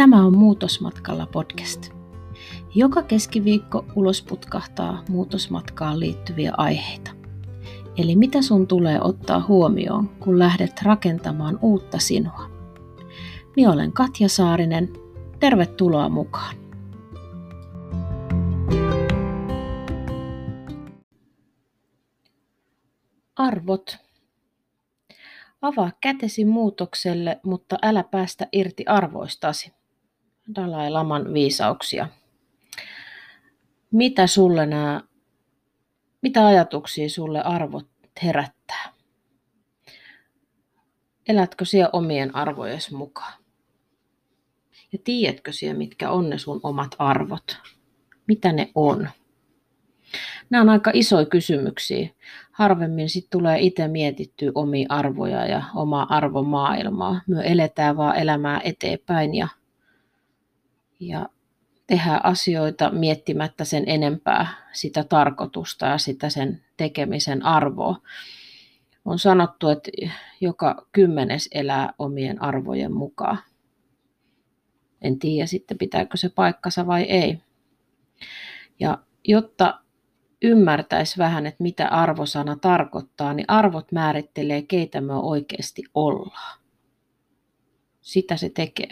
Tämä on Muutosmatkalla podcast. Joka keskiviikko ulos putkahtaa muutosmatkaan liittyviä aiheita. Eli mitä sun tulee ottaa huomioon, kun lähdet rakentamaan uutta sinua. Minä olen Katja Saarinen. Tervetuloa mukaan. Arvot. Avaa kätesi muutokselle, mutta älä päästä irti arvoistasi. Dalai Laman viisauksia. Mitä sulle nämä, mitä ajatuksia sulle arvot herättää? Elätkö siellä omien arvojes mukaan? Ja tiedätkö siellä, mitkä on ne sun omat arvot? Mitä ne on? Nämä on aika isoja kysymyksiä. Harvemmin sit tulee itse mietittyä omia arvoja ja omaa arvomaailmaa. Me eletään vaan elämää eteenpäin ja, ja tehdään asioita miettimättä sen enempää sitä tarkoitusta ja sitä sen tekemisen arvoa. On sanottu, että joka kymmenes elää omien arvojen mukaan. En tiedä sitten pitääkö se paikkansa vai ei. Ja jotta ymmärtäisi vähän, että mitä arvosana tarkoittaa, niin arvot määrittelee, keitä me oikeasti ollaan. Sitä se tekee.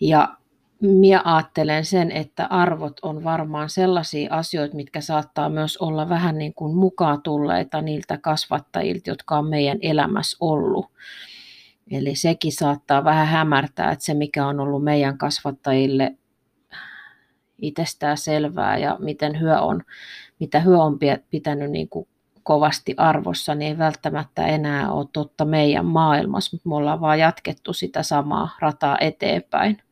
Ja minä ajattelen sen, että arvot on varmaan sellaisia asioita, mitkä saattaa myös olla vähän niin kuin mukaan tulleita niiltä kasvattajilta, jotka on meidän elämässä ollut. Eli sekin saattaa vähän hämärtää, että se mikä on ollut meidän kasvattajille itsestään selvää ja miten hyö on, mitä hyö on pitänyt niin kuin kovasti arvossa, niin ei välttämättä enää ole totta meidän maailmassa, mutta me ollaan vaan jatkettu sitä samaa rataa eteenpäin.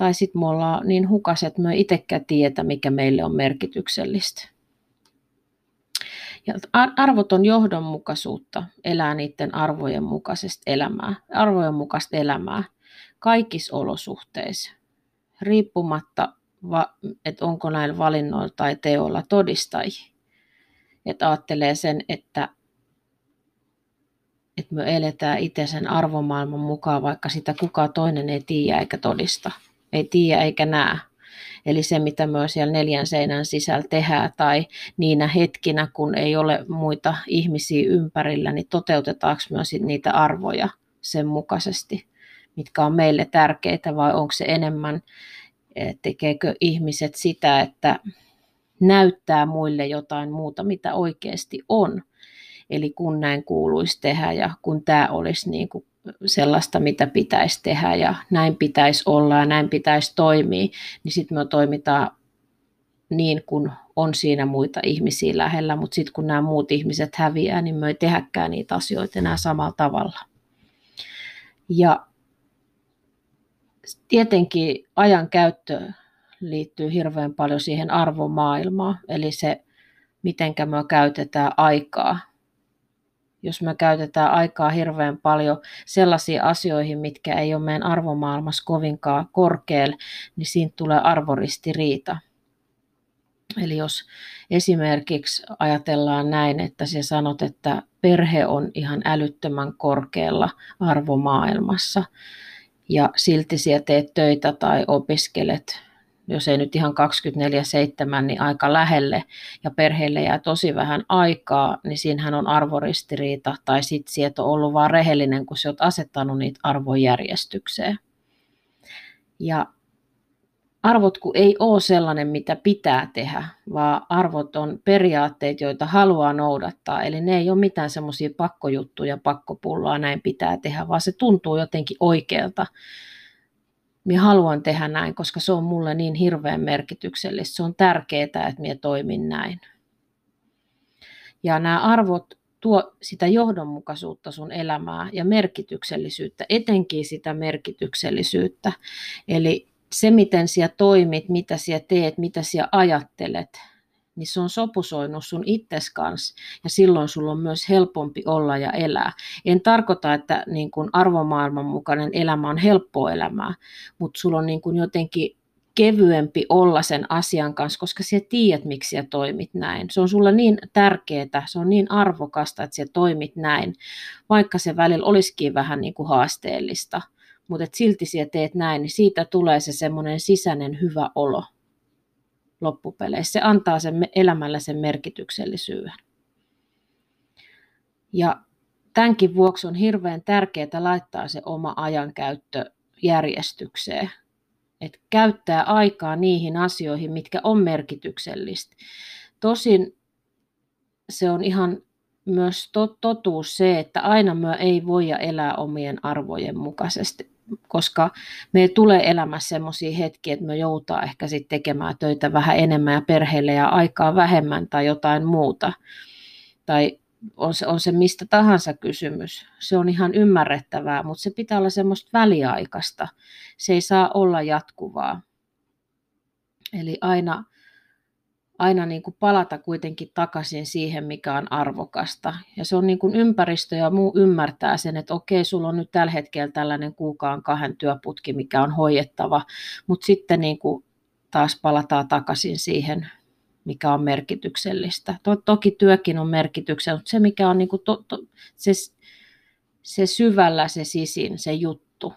Tai sitten me ollaan niin hukas, että me ei itsekään tietä, mikä meille on merkityksellistä. Ja arvot on johdonmukaisuutta, elää niiden arvojen mukaisesta elämää, arvojen mukaista elämää kaikissa olosuhteissa, riippumatta että onko näillä valinnoilla tai teoilla todistajia. Että ajattelee sen, että, että me eletään itse sen arvomaailman mukaan, vaikka sitä kukaan toinen ei tiedä eikä todista. Ei tiedä eikä näe. Eli se, mitä me siellä neljän seinän sisällä tehdään tai niinä hetkinä, kun ei ole muita ihmisiä ympärillä, niin toteutetaanko myös niitä arvoja sen mukaisesti, mitkä on meille tärkeitä vai onko se enemmän tekeekö ihmiset sitä, että näyttää muille jotain muuta, mitä oikeasti on. Eli kun näin kuuluisi tehdä ja kun tämä olisi niin kuin sellaista, mitä pitäisi tehdä ja näin pitäisi olla ja näin pitäisi toimia, niin sitten me toimitaan niin, kun on siinä muita ihmisiä lähellä, mutta sitten kun nämä muut ihmiset häviää, niin me ei tehäkään niitä asioita enää samalla tavalla. Ja tietenkin ajan käyttö liittyy hirveän paljon siihen arvomaailmaan, eli se, miten me käytetään aikaa. Jos me käytetään aikaa hirveän paljon sellaisiin asioihin, mitkä ei ole meidän arvomaailmassa kovinkaan korkealla, niin siinä tulee arvoristiriita. Eli jos esimerkiksi ajatellaan näin, että sä sanot, että perhe on ihan älyttömän korkealla arvomaailmassa, ja silti siellä teet töitä tai opiskelet, jos ei nyt ihan 24-7, niin aika lähelle ja perheelle jää tosi vähän aikaa, niin siinähän on arvoristiriita tai sitten sieltä on ollut vaan rehellinen, kun sä oot asettanut niitä arvojärjestykseen. Ja arvot kun ei ole sellainen, mitä pitää tehdä, vaan arvot on periaatteet, joita haluaa noudattaa. Eli ne ei ole mitään semmoisia pakkojuttuja, pakkopulloa, näin pitää tehdä, vaan se tuntuu jotenkin oikealta. Minä haluan tehdä näin, koska se on mulle niin hirveän merkityksellistä. Se on tärkeää, että minä toimin näin. Ja nämä arvot tuo sitä johdonmukaisuutta sun elämää ja merkityksellisyyttä, etenkin sitä merkityksellisyyttä. Eli se, miten siellä toimit, mitä siellä teet, mitä siellä ajattelet, niin se on sopusoinut sun itses kanssa ja silloin sulla on myös helpompi olla ja elää. En tarkoita, että niin kun arvomaailman mukainen elämä on helppoa elämää, mutta sulla on niin kun jotenkin kevyempi olla sen asian kanssa, koska sä tiedät, miksi sä toimit näin. Se on sulle niin tärkeää, se on niin arvokasta, että sä toimit näin, vaikka se välillä olisikin vähän niin kuin haasteellista – mutta silti sinä teet näin, niin siitä tulee se semmoinen sisäinen hyvä olo loppupeleissä. Se antaa sen elämällä sen merkityksellisyyden. Ja tämänkin vuoksi on hirveän tärkeää laittaa se oma ajankäyttö järjestykseen. Että käyttää aikaa niihin asioihin, mitkä on merkityksellistä. Tosin se on ihan myös totuus se, että aina me ei voi elää omien arvojen mukaisesti, koska me tulee elämässä sellaisia hetkiä, että me joutaa ehkä sitten tekemään töitä vähän enemmän ja perheelle ja aikaa vähemmän tai jotain muuta. Tai on se, on se mistä tahansa kysymys. Se on ihan ymmärrettävää, mutta se pitää olla semmoista väliaikaista. Se ei saa olla jatkuvaa. Eli aina, aina niin kuin palata kuitenkin takaisin siihen, mikä on arvokasta. Ja se on niin kuin ympäristö ja muu ymmärtää sen, että okei, sulla on nyt tällä hetkellä tällainen kuukaan kahden työputki, mikä on hoidettava, mutta sitten niin kuin taas palataan takaisin siihen, mikä on merkityksellistä. Toki työkin on merkityksellistä, mutta se mikä on niin kuin to, to, se, se syvällä se sisin, se juttu.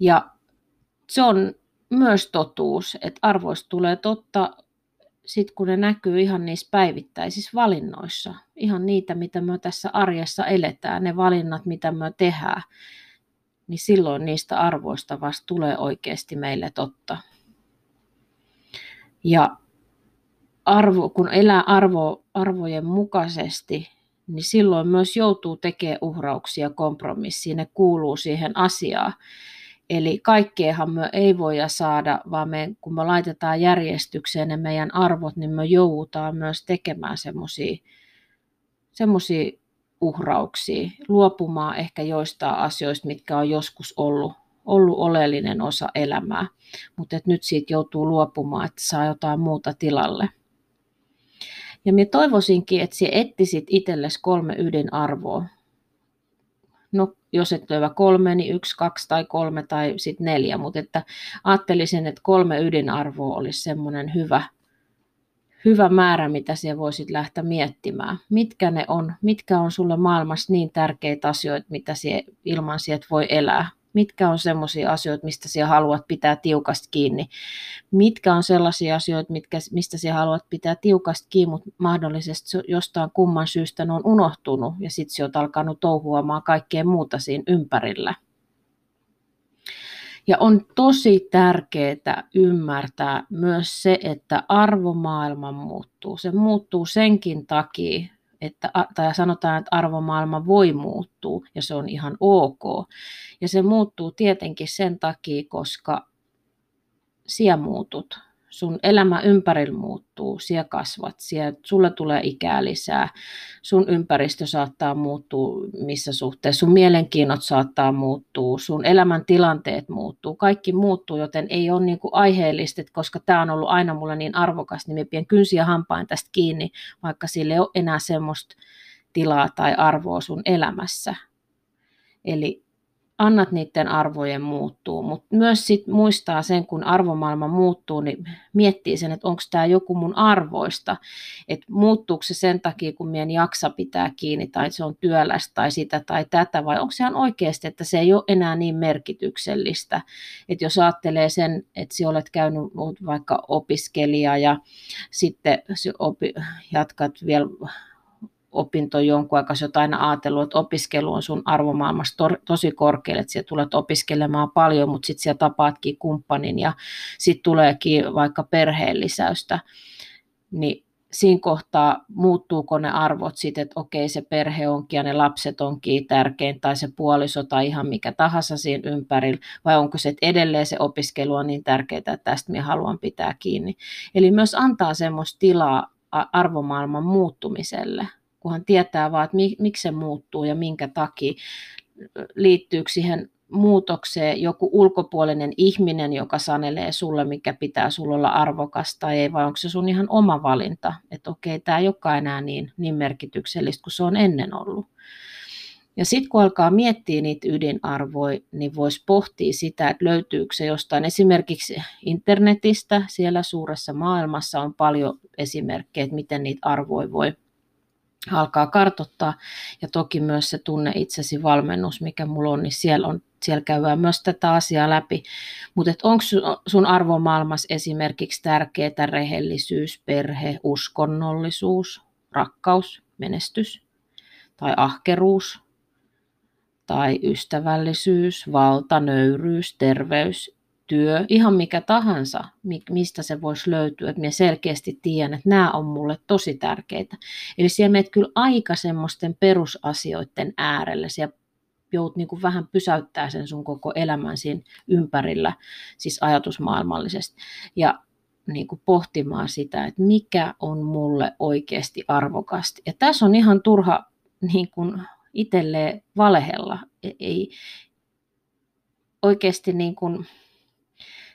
Ja se on myös totuus, että arvoista tulee totta sit kun ne näkyy ihan niissä päivittäisissä valinnoissa, ihan niitä, mitä me tässä arjessa eletään, ne valinnat, mitä me tehdään, niin silloin niistä arvoista vasta tulee oikeasti meille totta. Ja arvo, kun elää arvo, arvojen mukaisesti, niin silloin myös joutuu tekemään uhrauksia kompromissiin. Ne kuuluu siihen asiaan. Eli kaikkeahan me ei voida saada, vaan me, kun me laitetaan järjestykseen ne meidän arvot, niin me joudutaan myös tekemään semmoisia uhrauksia, luopumaan ehkä joistain asioista, mitkä on joskus ollut ollut oleellinen osa elämää, mutta nyt siitä joutuu luopumaan, että saa jotain muuta tilalle. Ja minä toivoisinkin, että sinä etsisit itsellesi kolme ydinarvoa. No, jos et löyvä kolme, niin yksi, kaksi tai kolme tai sitten neljä, mutta että ajattelisin, että kolme ydinarvoa olisi semmoinen hyvä, hyvä määrä, mitä sinä voisit lähteä miettimään. Mitkä ne on, mitkä on sulle maailmassa niin tärkeitä asioita, mitä sinä ilman sieltä voi elää mitkä on sellaisia asioita, mistä sinä haluat pitää tiukasti kiinni, mitkä on sellaisia asioita, mitkä, mistä sinä haluat pitää tiukasti kiinni, mutta mahdollisesti jostain kumman syystä ne on unohtunut ja sitten sinä olet alkanut touhuamaan kaikkea muuta siinä ympärillä. Ja on tosi tärkeää ymmärtää myös se, että arvomaailma muuttuu. Se muuttuu senkin takia, että, tai sanotaan, että arvomaailma voi muuttua ja se on ihan ok. Ja se muuttuu tietenkin sen takia, koska sinä muutut, sun elämä ympärillä muuttuu, siellä kasvat, siellä, sulle tulee ikää lisää, sun ympäristö saattaa muuttua missä suhteessa, sun mielenkiinnot saattaa muuttua, sun elämän tilanteet muuttuu, kaikki muuttuu, joten ei ole niin aiheellista, koska tämä on ollut aina mulle niin arvokas, niin pien kynsiä hampain tästä kiinni, vaikka sille ei ole enää semmoista tilaa tai arvoa sun elämässä. Eli annat niiden arvojen muuttuu, mutta myös sit muistaa sen, kun arvomaailma muuttuu, niin miettii sen, että onko tämä joku mun arvoista, että muuttuuko se sen takia, kun mien jaksa pitää kiinni, tai se on työlästä, tai sitä tai tätä, vai onko se ihan oikeasti, että se ei ole enää niin merkityksellistä, että jos ajattelee sen, että sinä olet käynyt vaikka opiskelija, ja sitten jatkat vielä opinto jonkun aikaa, aina ajatellut, että opiskelu on sun arvomaailmassa to, tosi korkealle, että siellä tulet opiskelemaan paljon, mutta sitten siellä tapaatkin kumppanin ja sitten tuleekin vaikka perheen lisäystä, niin siinä kohtaa muuttuuko ne arvot sitten, että okei se perhe onkin ja ne lapset onkin tärkein tai se puoliso tai ihan mikä tahansa siinä ympärillä, vai onko se, että edelleen se opiskelu on niin tärkeää, että tästä minä haluan pitää kiinni. Eli myös antaa semmoista tilaa arvomaailman muuttumiselle kunhan tietää vaan, että miksi se muuttuu ja minkä takia. Liittyykö siihen muutokseen joku ulkopuolinen ihminen, joka sanelee sulle, mikä pitää sulla olla arvokasta tai ei, vai onko se sun ihan oma valinta, että okei, tämä ei olekaan enää niin, niin merkityksellistä kuin se on ennen ollut. Ja sitten kun alkaa miettiä niitä ydinarvoja, niin voisi pohtia sitä, että löytyykö se jostain esimerkiksi internetistä. Siellä suuressa maailmassa on paljon esimerkkejä, että miten niitä arvoja voi alkaa kartottaa. Ja toki myös se tunne itsesi valmennus, mikä mulla on, niin siellä, on, siellä käydään myös tätä asiaa läpi. Mutta onko sun arvomaailmassa esimerkiksi tärkeää rehellisyys, perhe, uskonnollisuus, rakkaus, menestys tai ahkeruus tai ystävällisyys, valta, nöyryys, terveys, työ, ihan mikä tahansa, mistä se voisi löytyä, että minä selkeästi tiedän, että nämä on mulle tosi tärkeitä. Eli siellä menet kyllä aika semmoisten perusasioiden äärelle, siellä joudut niin vähän pysäyttää sen sun koko elämän siinä ympärillä, siis ajatusmaailmallisesti, ja niin kuin pohtimaan sitä, että mikä on mulle oikeasti arvokasta. Ja tässä on ihan turha niin kuin itselleen valehella. Ei, oikeasti niin kuin,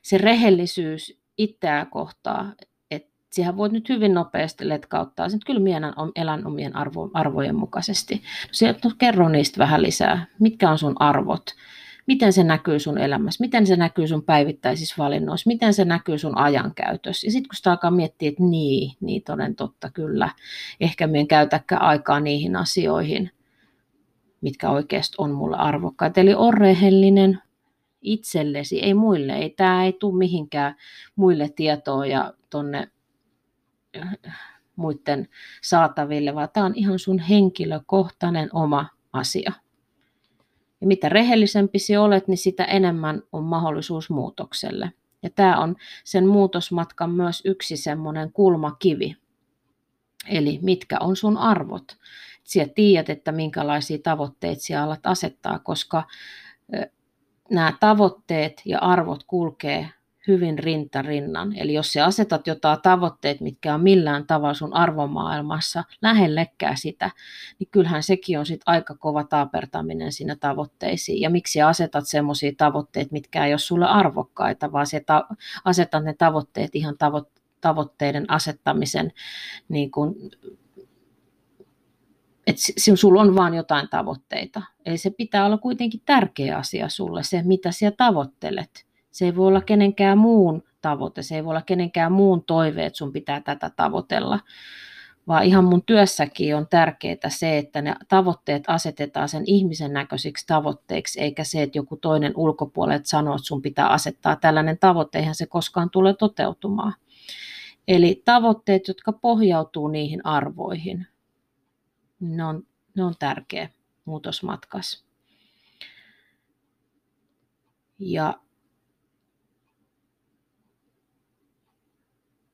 se rehellisyys itseä kohtaa, että siihen voit nyt hyvin nopeasti letkauttaa, että kyllä minä elän omien arvo, arvojen mukaisesti. No, sieltä, no, kerro niistä vähän lisää. Mitkä on sun arvot? Miten se näkyy sun elämässä? Miten se näkyy sun päivittäisissä valinnoissa? Miten se näkyy sun ajankäytössä? Ja sitten kun sitä alkaa miettiä, että niin, niin toden totta kyllä, ehkä minä en käytäkään aikaa niihin asioihin, mitkä oikeasti on mulle arvokkaita. Eli on rehellinen, itsellesi, ei muille. Ei, tämä ei tule mihinkään muille tietoa ja tonne äh, muiden saataville, vaan tämä on ihan sun henkilökohtainen oma asia. Ja mitä rehellisempi sinä olet, niin sitä enemmän on mahdollisuus muutokselle. Ja tämä on sen muutosmatkan myös yksi semmoinen kulmakivi. Eli mitkä on sun arvot. Sinä tiedät, että minkälaisia tavoitteita sinä alat asettaa, koska nämä tavoitteet ja arvot kulkee hyvin rinta rinnan. Eli jos sä asetat jotain tavoitteet, mitkä on millään tavalla sun arvomaailmassa lähellekään sitä, niin kyllähän sekin on sit aika kova taapertaminen siinä tavoitteisiin. Ja miksi asetat semmoisia tavoitteita, mitkä ei ole sulle arvokkaita, vaan se ta- asetat ne tavoitteet ihan tavo- tavoitteiden asettamisen niin kuin että sulla on vain jotain tavoitteita. Eli se pitää olla kuitenkin tärkeä asia sulle, se mitä sinä tavoittelet. Se ei voi olla kenenkään muun tavoite, se ei voi olla kenenkään muun toive, että sun pitää tätä tavoitella. Vaan ihan mun työssäkin on tärkeää se, että ne tavoitteet asetetaan sen ihmisen näköisiksi tavoitteiksi, eikä se, että joku toinen ulkopuolelta sanoo, että sun pitää asettaa tällainen tavoite, eihän se koskaan tule toteutumaan. Eli tavoitteet, jotka pohjautuu niihin arvoihin, ne on, ne on tärkeä muutosmatkas. Ja,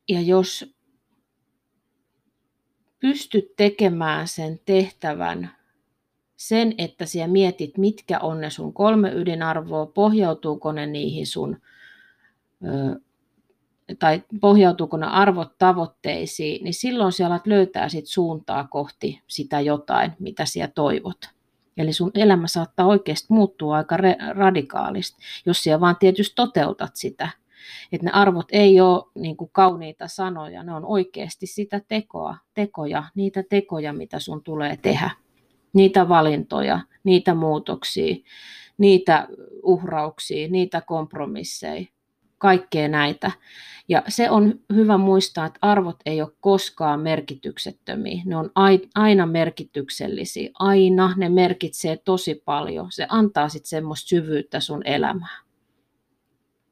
ja jos pystyt tekemään sen tehtävän sen, että sinä mietit, mitkä on ne sun kolme ydinarvoa, pohjautuuko ne niihin sun tai pohjautuuko ne arvot tavoitteisiin, niin silloin siellä alat löytää sit suuntaa kohti sitä jotain, mitä siellä toivot. Eli sun elämä saattaa oikeasti muuttua aika radikaalisti, jos siellä vaan tietysti toteutat sitä. Että ne arvot ei ole niin kuin kauniita sanoja, ne on oikeasti sitä tekoa, tekoja, niitä tekoja, mitä sun tulee tehdä. Niitä valintoja, niitä muutoksia, niitä uhrauksia, niitä kompromisseja, kaikkea näitä. Ja se on hyvä muistaa, että arvot ei ole koskaan merkityksettömiä. Ne on aina merkityksellisiä. Aina ne merkitsee tosi paljon. Se antaa sitten semmoista syvyyttä sun elämään.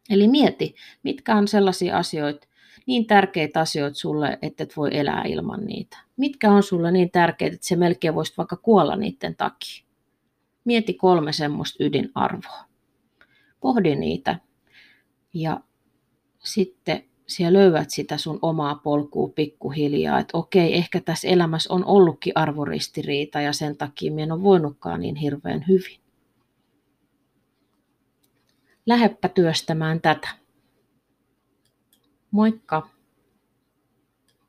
Eli mieti, mitkä on sellaisia asioita, niin tärkeitä asioita sulle, että et voi elää ilman niitä. Mitkä on sulle niin tärkeitä, että se melkein voisi vaikka kuolla niiden takia. Mieti kolme semmoista ydinarvoa. Pohdi niitä ja sitten siellä löydät sitä sun omaa polkua pikkuhiljaa, että okei, ehkä tässä elämässä on ollutkin arvoristiriita ja sen takia minä en ole voinutkaan niin hirveän hyvin. Läheppä työstämään tätä. Moikka!